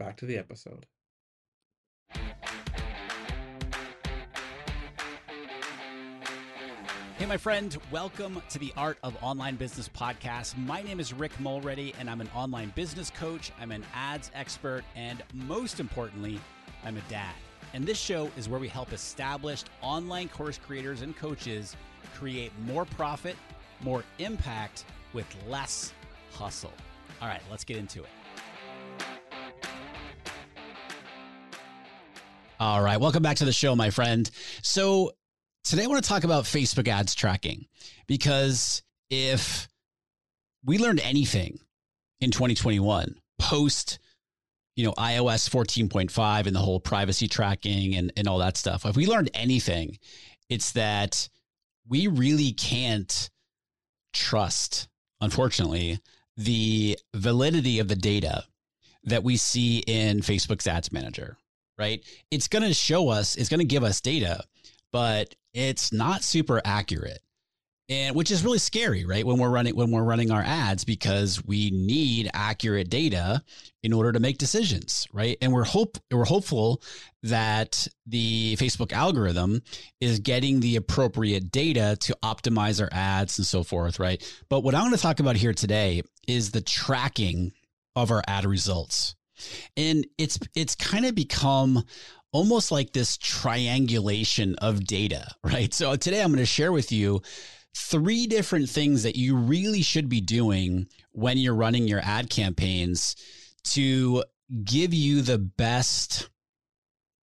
Back to the episode. Hey, my friend, welcome to the Art of Online Business podcast. My name is Rick Mulready, and I'm an online business coach, I'm an ads expert, and most importantly, I'm a dad. And this show is where we help established online course creators and coaches create more profit, more impact with less hustle. All right, let's get into it. All right, welcome back to the show, my friend. So, today I want to talk about Facebook ads tracking because if we learned anything in 2021 post you know iOS 14.5 and the whole privacy tracking and, and all that stuff if we learned anything it's that we really can't trust unfortunately the validity of the data that we see in Facebook's ads manager right? It's going to show us, it's going to give us data, but it's not super accurate. And which is really scary, right? When we're running when we're running our ads because we need accurate data in order to make decisions, right? And we're hope we're hopeful that the Facebook algorithm is getting the appropriate data to optimize our ads and so forth, right? But what I'm going to talk about here today is the tracking of our ad results. And it's it's kind of become almost like this triangulation of data, right? So today I'm going to share with you three different things that you really should be doing when you're running your ad campaigns to give you the best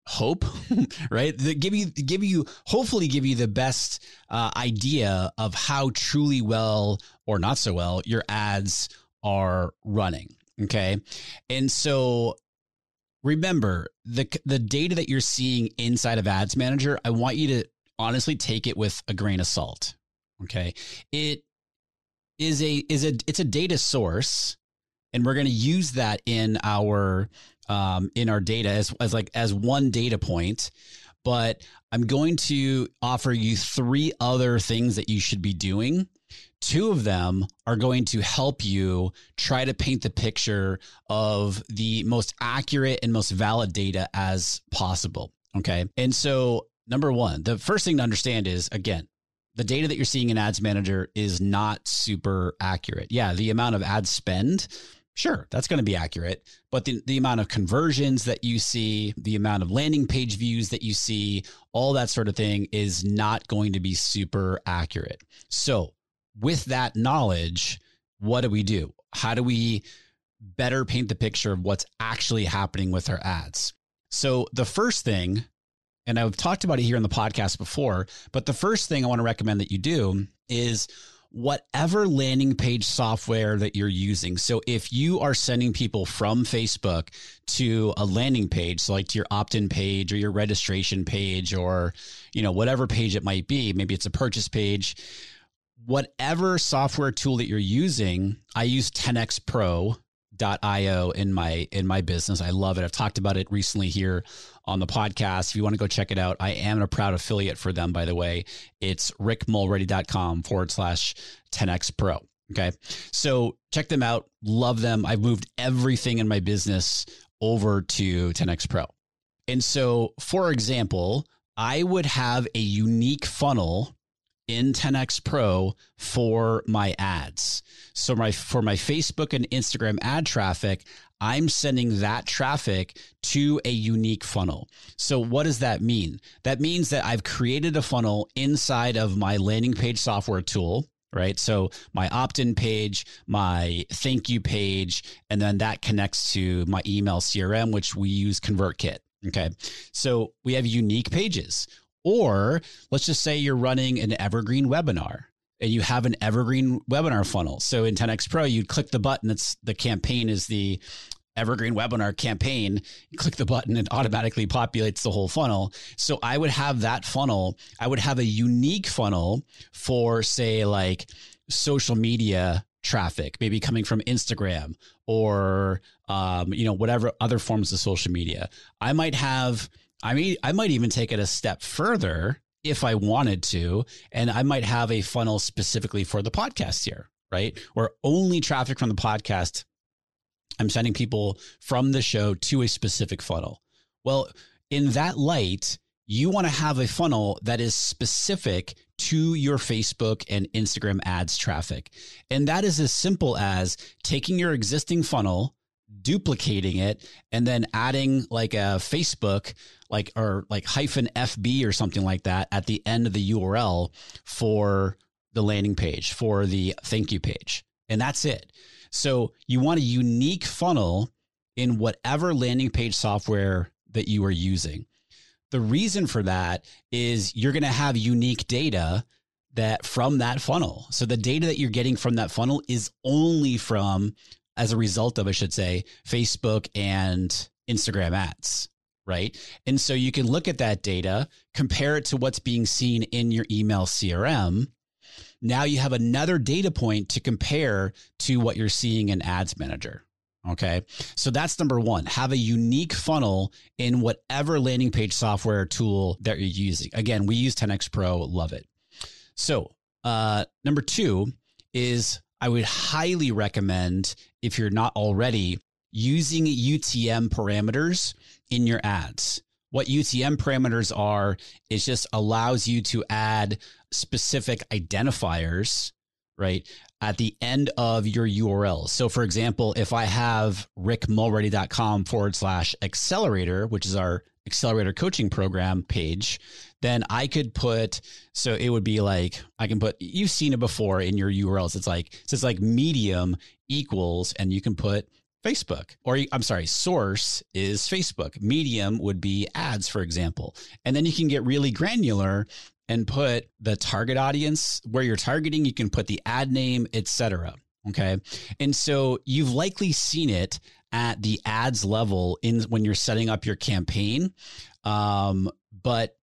hope right the, give you give you hopefully give you the best uh, idea of how truly well or not so well your ads are running Okay. And so remember the the data that you're seeing inside of Ads Manager, I want you to honestly take it with a grain of salt. Okay. It is a is a it's a data source and we're going to use that in our um, in our data as, as like as one data point but i'm going to offer you three other things that you should be doing Two of them are going to help you try to paint the picture of the most accurate and most valid data as possible. Okay. And so, number one, the first thing to understand is again, the data that you're seeing in Ads Manager is not super accurate. Yeah, the amount of ad spend, sure, that's going to be accurate. But the, the amount of conversions that you see, the amount of landing page views that you see, all that sort of thing is not going to be super accurate. So, with that knowledge, what do we do? How do we better paint the picture of what's actually happening with our ads? So, the first thing, and I've talked about it here in the podcast before, but the first thing I want to recommend that you do is whatever landing page software that you're using. So if you are sending people from Facebook to a landing page, so like to your opt-in page or your registration page or, you know, whatever page it might be, maybe it's a purchase page, whatever software tool that you're using, I use 10x Pro io in my in my business. I love it. I've talked about it recently here on the podcast. If you want to go check it out, I am a proud affiliate for them, by the way. It's rickmulready.com forward slash 10x pro. Okay. So check them out. Love them. I've moved everything in my business over to 10x pro. And so, for example, I would have a unique funnel in 10x Pro for my ads. So my for my Facebook and Instagram ad traffic, I'm sending that traffic to a unique funnel. So what does that mean? That means that I've created a funnel inside of my landing page software tool right? So my opt in page, my thank you page, and then that connects to my email CRM, which we use ConvertKit. Okay. So we have unique pages. Or let's just say you're running an evergreen webinar and you have an evergreen webinar funnel. So in 10x Pro, you click the button. It's the campaign is the evergreen webinar campaign. Click the button, it automatically populates the whole funnel. So I would have that funnel. I would have a unique funnel for say like social media traffic, maybe coming from Instagram or um, you know whatever other forms of social media. I might have I mean, I might even take it a step further if I wanted to, and I might have a funnel specifically for the podcast here, right? Where only traffic from the podcast, I'm sending people from the show to a specific funnel. Well, in that light, you want to have a funnel that is specific to your Facebook and Instagram ads traffic. And that is as simple as taking your existing funnel, duplicating it, and then adding like a Facebook like or like hyphen FB or something like that at the end of the URL for the landing page for the thank you page. And that's it. So you want a unique funnel in whatever landing page software that you are using. The reason for that is you're going to have unique data that from that funnel. So the data that you're getting from that funnel is only from as a result of I should say Facebook and Instagram ads right? And so you can look at that data, compare it to what's being seen in your email CRM. Now you have another data point to compare to what you're seeing in Ads Manager. Okay. So that's number one. Have a unique funnel in whatever landing page software tool that you're using. Again, we use 10X Pro, love it. So, uh, number two is I would highly recommend, if you're not already, using UTM parameters in your ads. What UTM parameters are is just allows you to add specific identifiers, right, at the end of your URL. So, for example, if I have rickmulready.com forward slash accelerator, which is our accelerator coaching program page, then I could put, so it would be like, I can put, you've seen it before in your URLs. It's like, so it's like medium equals, and you can put Facebook, or I'm sorry, source is Facebook. Medium would be ads, for example. And then you can get really granular and put the target audience where you're targeting. You can put the ad name, etc. Okay. And so you've likely seen it at the ads level in when you're setting up your campaign. Um, but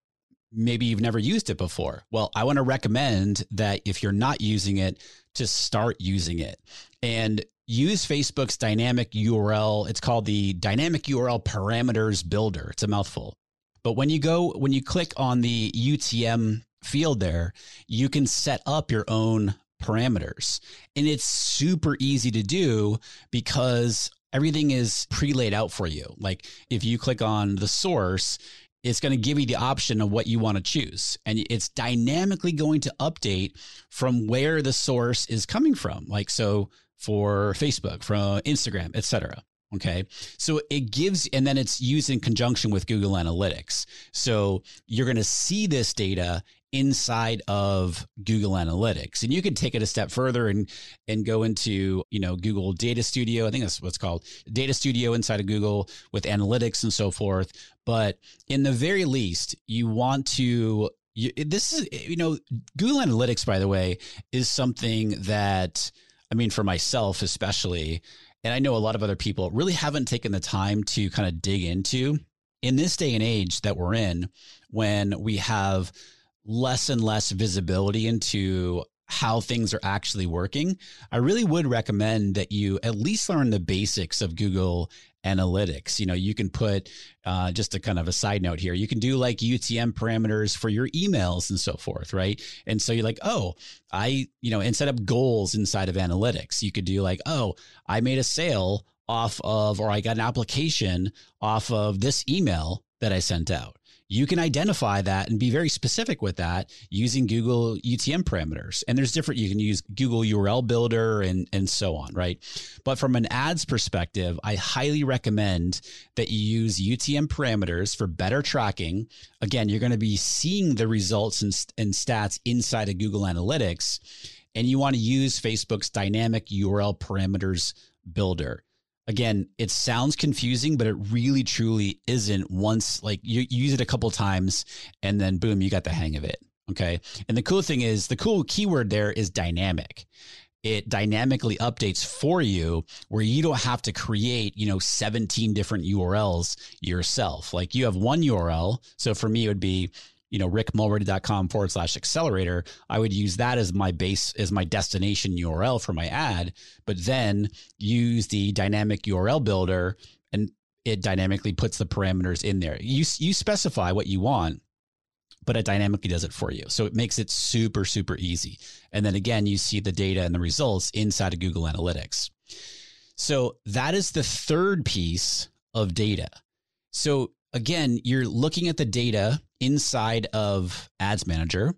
maybe you've never used it before. Well, I want to recommend that if you're not using it, to start using it. And use Facebook's dynamic URL. It's called the dynamic URL parameters builder. It's a mouthful. But when you go, when you click on the UTM field there, you can set up your own parameters. And it's super easy to do because everything is pre laid out for you. Like if you click on the source, it's going to give you the option of what you want to choose. And it's dynamically going to update from where the source is coming from. Like, so for Facebook, from Instagram, etc. Okay. So it gives, and then it's used in conjunction with Google Analytics. So you're going to see this data inside of Google Analytics. And you can take it a step further and and go into, you know, Google Data Studio. I think that's what's called Data Studio inside of Google with analytics and so forth. But in the very least, you want to you, this is you know Google Analytics by the way is something that I mean, for myself, especially, and I know a lot of other people really haven't taken the time to kind of dig into in this day and age that we're in when we have less and less visibility into how things are actually working, I really would recommend that you at least learn the basics of Google Analytics. You know, you can put uh, just a kind of a side note here. You can do like UTM parameters for your emails and so forth, right? And so you're like, oh, I, you know, and set up goals inside of analytics. You could do like, oh, I made a sale off of, or I got an application off of this email that I sent out you can identify that and be very specific with that using Google UTM parameters. And there's different, you can use Google URL builder and, and so on, right? But from an ads perspective, I highly recommend that you use UTM parameters for better tracking. Again, you're going to be seeing the results and, and stats inside of Google Analytics. And you want to use Facebook's dynamic URL parameters builder again, it sounds confusing, but it really truly isn't once like you, you use it a couple times and then boom, you got the hang of it. Okay. And the cool thing is the cool keyword there is dynamic. It dynamically updates for you where you don't have to create, you know, 17 different URLs yourself. Like you have one URL. So for me, it would be you know, rickmulready.com forward slash accelerator, I would use that as my base, as my destination URL for my ad, but then use the dynamic URL builder and it dynamically puts the parameters in there. You, you specify what you want, but it dynamically does it for you. So it makes it super, super easy. And then again, you see the data and the results inside of Google Analytics. So that is the third piece of data. So again, you're looking at the data inside of Ads Manager.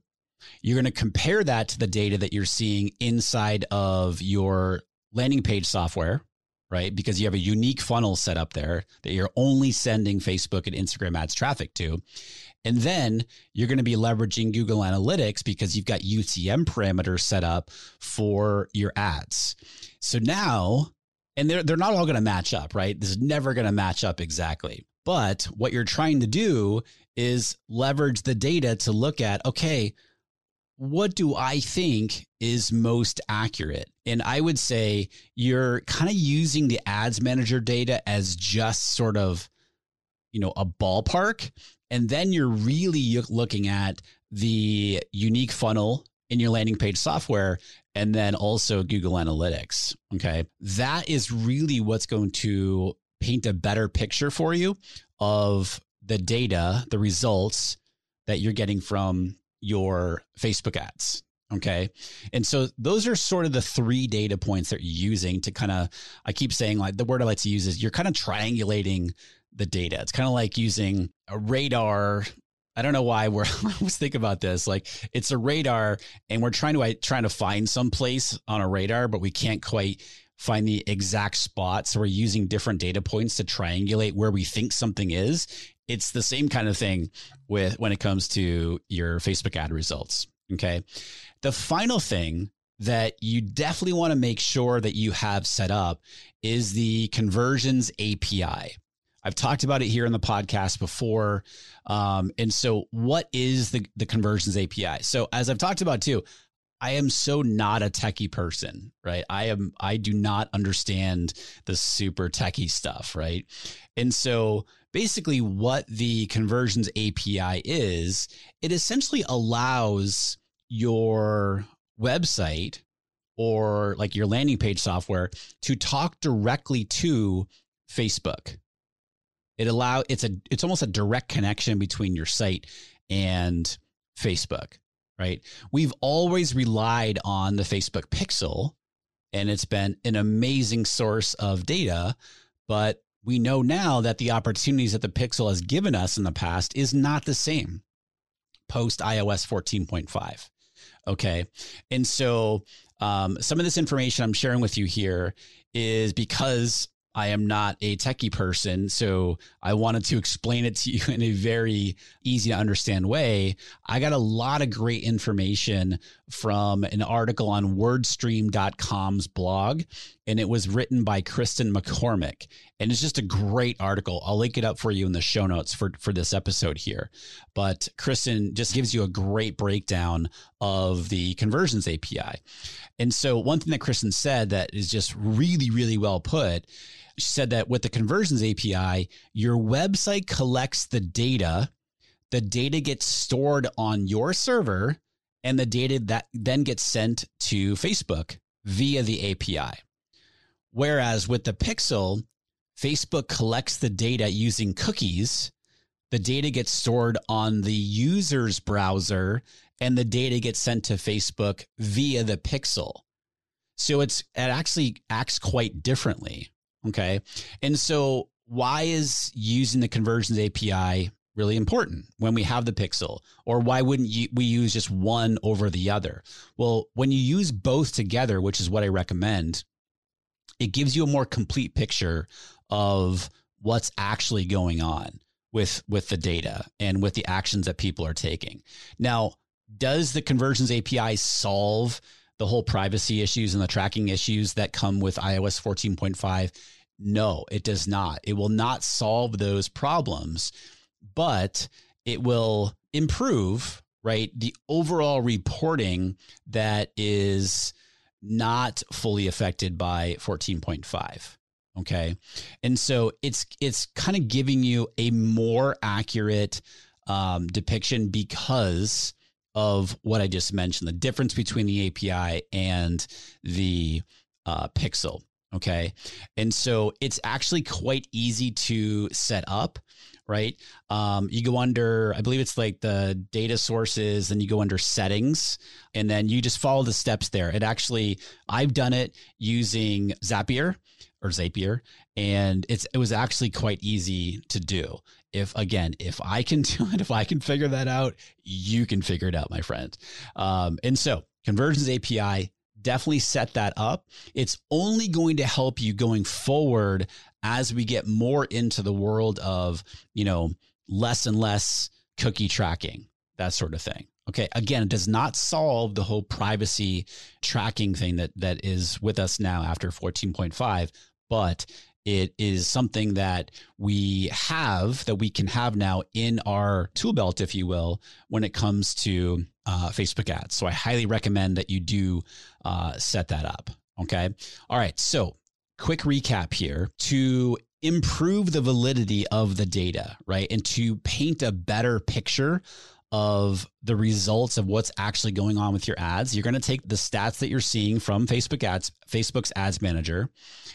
You're going to compare that to the data that you're seeing inside of your landing page software, right? Because you have a unique funnel set up there that you're only sending Facebook and Instagram ads traffic to. And then you're going to be leveraging Google Analytics because you've got UTM parameters set up for your ads. So now, and they're, they're not all going to match up, right? This is never going to match up exactly. But what you're trying to do is leverage the data to look at, okay, what do I think is most accurate? And I would say you're kind of using the ads manager data as just sort of, you know, a ballpark. And then you're really looking at the unique funnel in your landing page software and then also Google Analytics. Okay. That is really what's going to paint a better picture for you of the data, the results that you're getting from your Facebook ads. Okay. And so those are sort of the three data points that you're using to kind of, I keep saying like the word I like to use is you're kind of triangulating the data. It's kind of like using a radar. I don't know why we're always think about this. Like it's a radar and we're trying to trying to find some place on a radar, but we can't quite find the exact spot. So we're using different data points to triangulate where we think something is. It's the same kind of thing with when it comes to your Facebook ad results. Okay. The final thing that you definitely want to make sure that you have set up is the conversions API. I've talked about it here in the podcast before. Um, and so, what is the, the conversions API? So, as I've talked about too, I am so not a techie person, right? I am I do not understand the super techie stuff, right? And so basically what the conversions API is, it essentially allows your website or like your landing page software to talk directly to Facebook. It allow it's a it's almost a direct connection between your site and Facebook right? We've always relied on the Facebook pixel and it's been an amazing source of data, but we know now that the opportunities that the pixel has given us in the past is not the same post iOS 14.5. Okay. And so um, some of this information I'm sharing with you here is because I am not a techie person, so I wanted to explain it to you in a very easy to understand way. I got a lot of great information from an article on wordstream.com's blog, and it was written by Kristen McCormick. And it's just a great article. I'll link it up for you in the show notes for, for this episode here. But Kristen just gives you a great breakdown of the conversions API. And so, one thing that Kristen said that is just really, really well put she said that with the conversions API, your website collects the data, the data gets stored on your server, and the data that then gets sent to Facebook via the API. Whereas with the Pixel, Facebook collects the data using cookies. The data gets stored on the user's browser and the data gets sent to Facebook via the Pixel. So it's it actually acts quite differently. Okay. And so why is using the conversions API really important when we have the pixel? Or why wouldn't you, we use just one over the other? Well when you use both together which is what i recommend it gives you a more complete picture of what's actually going on with with the data and with the actions that people are taking. Now does the conversions api solve the whole privacy issues and the tracking issues that come with ios 14.5 no, it does not. It will not solve those problems, but it will improve, right? The overall reporting that is not fully affected by 14.5 okay and so it's it's kind of giving you a more accurate um, depiction because of what i just mentioned the difference between the api and the uh, pixel Okay. And so it's actually quite easy to set up, right? Um, you go under, I believe it's like the data sources, and you go under settings, and then you just follow the steps there. It actually, I've done it using Zapier or Zapier, and it's it was actually quite easy to do. If again, if I can do it, if I can figure that out, you can figure it out, my friend. Um, and so conversions API definitely set that up. It's only going to help you going forward as we get more into the world of, you know, less and less cookie tracking, that sort of thing. Okay. Again, it does not solve the whole privacy tracking thing that that is with us now after 14.5, but it is something that we have that we can have now in our tool belt, if you will, when it comes to uh, Facebook ads. So I highly recommend that you do uh, set that up. Okay. All right. So quick recap here to improve the validity of the data, right? And to paint a better picture of the results of what's actually going on with your ads. You're going to take the stats that you're seeing from Facebook ads, Facebook's ads manager.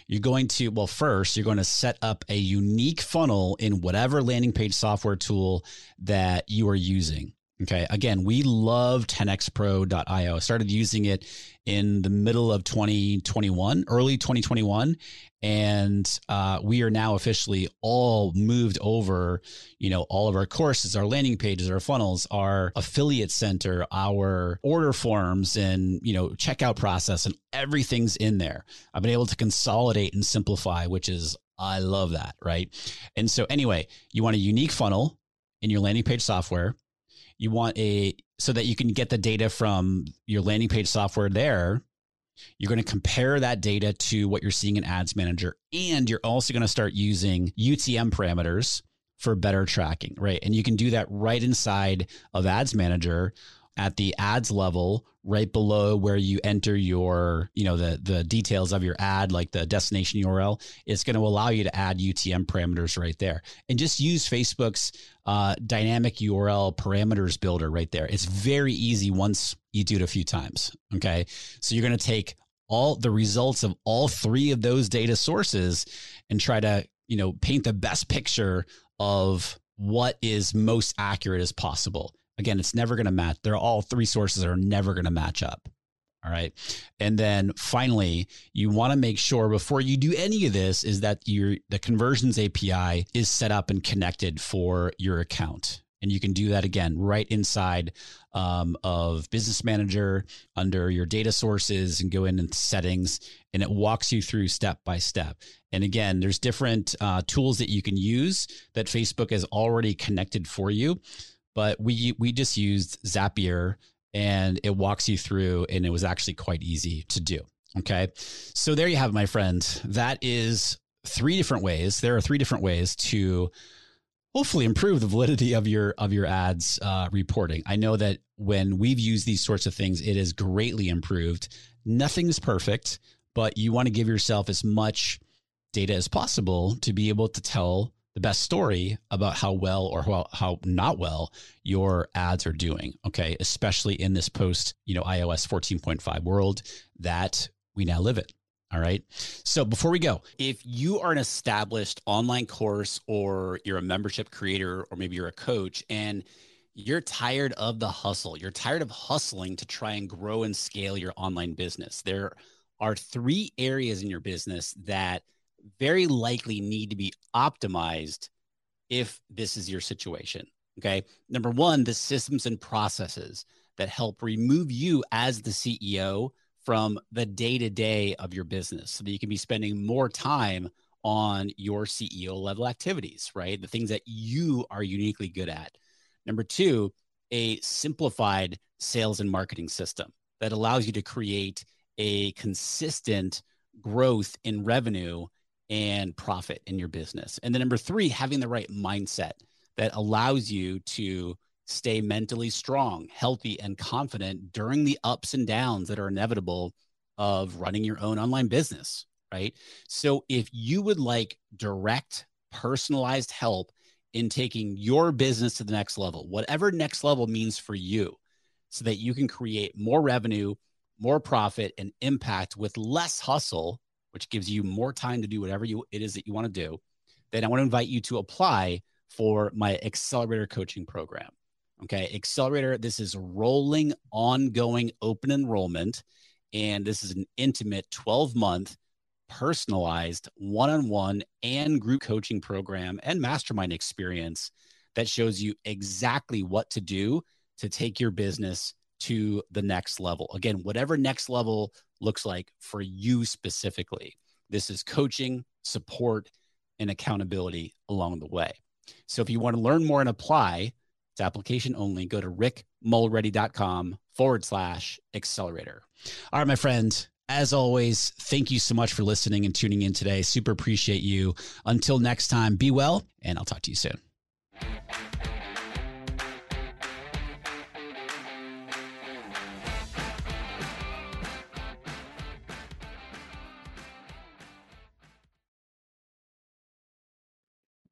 You're going to, well, first, you're going to set up a unique funnel in whatever landing page software tool that you are using. Okay. Again, we love 10xpro.io. I started using it in the middle of 2021, early 2021. And uh, we are now officially all moved over, you know, all of our courses, our landing pages, our funnels, our affiliate center, our order forms and, you know, checkout process and everything's in there. I've been able to consolidate and simplify, which is, I love that. Right. And so, anyway, you want a unique funnel in your landing page software you want a so that you can get the data from your landing page software there you're going to compare that data to what you're seeing in ads manager. And you're also going to start using utm parameters for better tracking right? And you can do that right inside of ads manager at the ads level right below where you enter your you know the the details of your ad like the destination url it's going to allow you to add utm parameters right there. And just use facebook's uh, dynamic url parameters builder right there. It's very easy once you do it a few times okay? So you're going to take all the results of all three of those data sources and try to you know paint the best picture of what is most accurate as possible Again, it's never going to match. They're all three sources are never going to match up. All right. And then finally, you want to make sure before you do any of this is that your the conversions API is set up and connected for your account. And you can do that again right inside um, of Business Manager under your data sources and go in and settings, and it walks you through step by step. And again, there's different uh, tools that you can use that Facebook has already connected for you but we we just used Zapier and it walks you through and it was actually quite easy to do. Okay. So there you have it, my friend. That is three different ways. There are three different ways to hopefully improve the validity of your of your ads uh, reporting. I know that when we've used these sorts of things, it is greatly improved. Nothing is perfect, but you want to give yourself as much data as possible to be able to tell the best story about how well or how, how not well your ads are doing. Okay. Especially in this post, you know, iOS 14.5 world that we now live in. All right. So before we go, if you are an established online course or you're a membership creator or maybe you're a coach and you're tired of the hustle, you're tired of hustling to try and grow and scale your online business. There are three areas in your business that very likely need to be optimized if this is your situation. Okay. Number one, the systems and processes that help remove you as the CEO from the day to day of your business so that you can be spending more time on your CEO level activities, right? The things that you are uniquely good at. Number two, a simplified sales and marketing system that allows you to create a consistent growth in revenue and profit in your business. And then number three, having the right mindset that allows you to stay mentally strong, healthy, and confident during the ups and downs that are inevitable of running your own online business, right? So if you would like direct, personalized help in taking your business to the next level, whatever next level means for you, so that you can create more revenue, more profit, and impact with less hustle, which gives you more time to do whatever you, it is that you want to do, then I want to invite you to apply for my accelerator coaching program. Okay. Accelerator, this is rolling, ongoing open enrollment. And this is an intimate 12 month personalized one on one and group coaching program and mastermind experience that shows you exactly what to do to take your business to the next level. Again, whatever next level looks like for you specifically. This is coaching, support, and accountability along the way. So if you want to learn more and apply, it's application only. Go to rickmulready.com forward slash accelerator. All right, my friend. As always, thank you so much for listening and tuning in today. Super appreciate you. Until next time, be well, and I'll talk to you soon.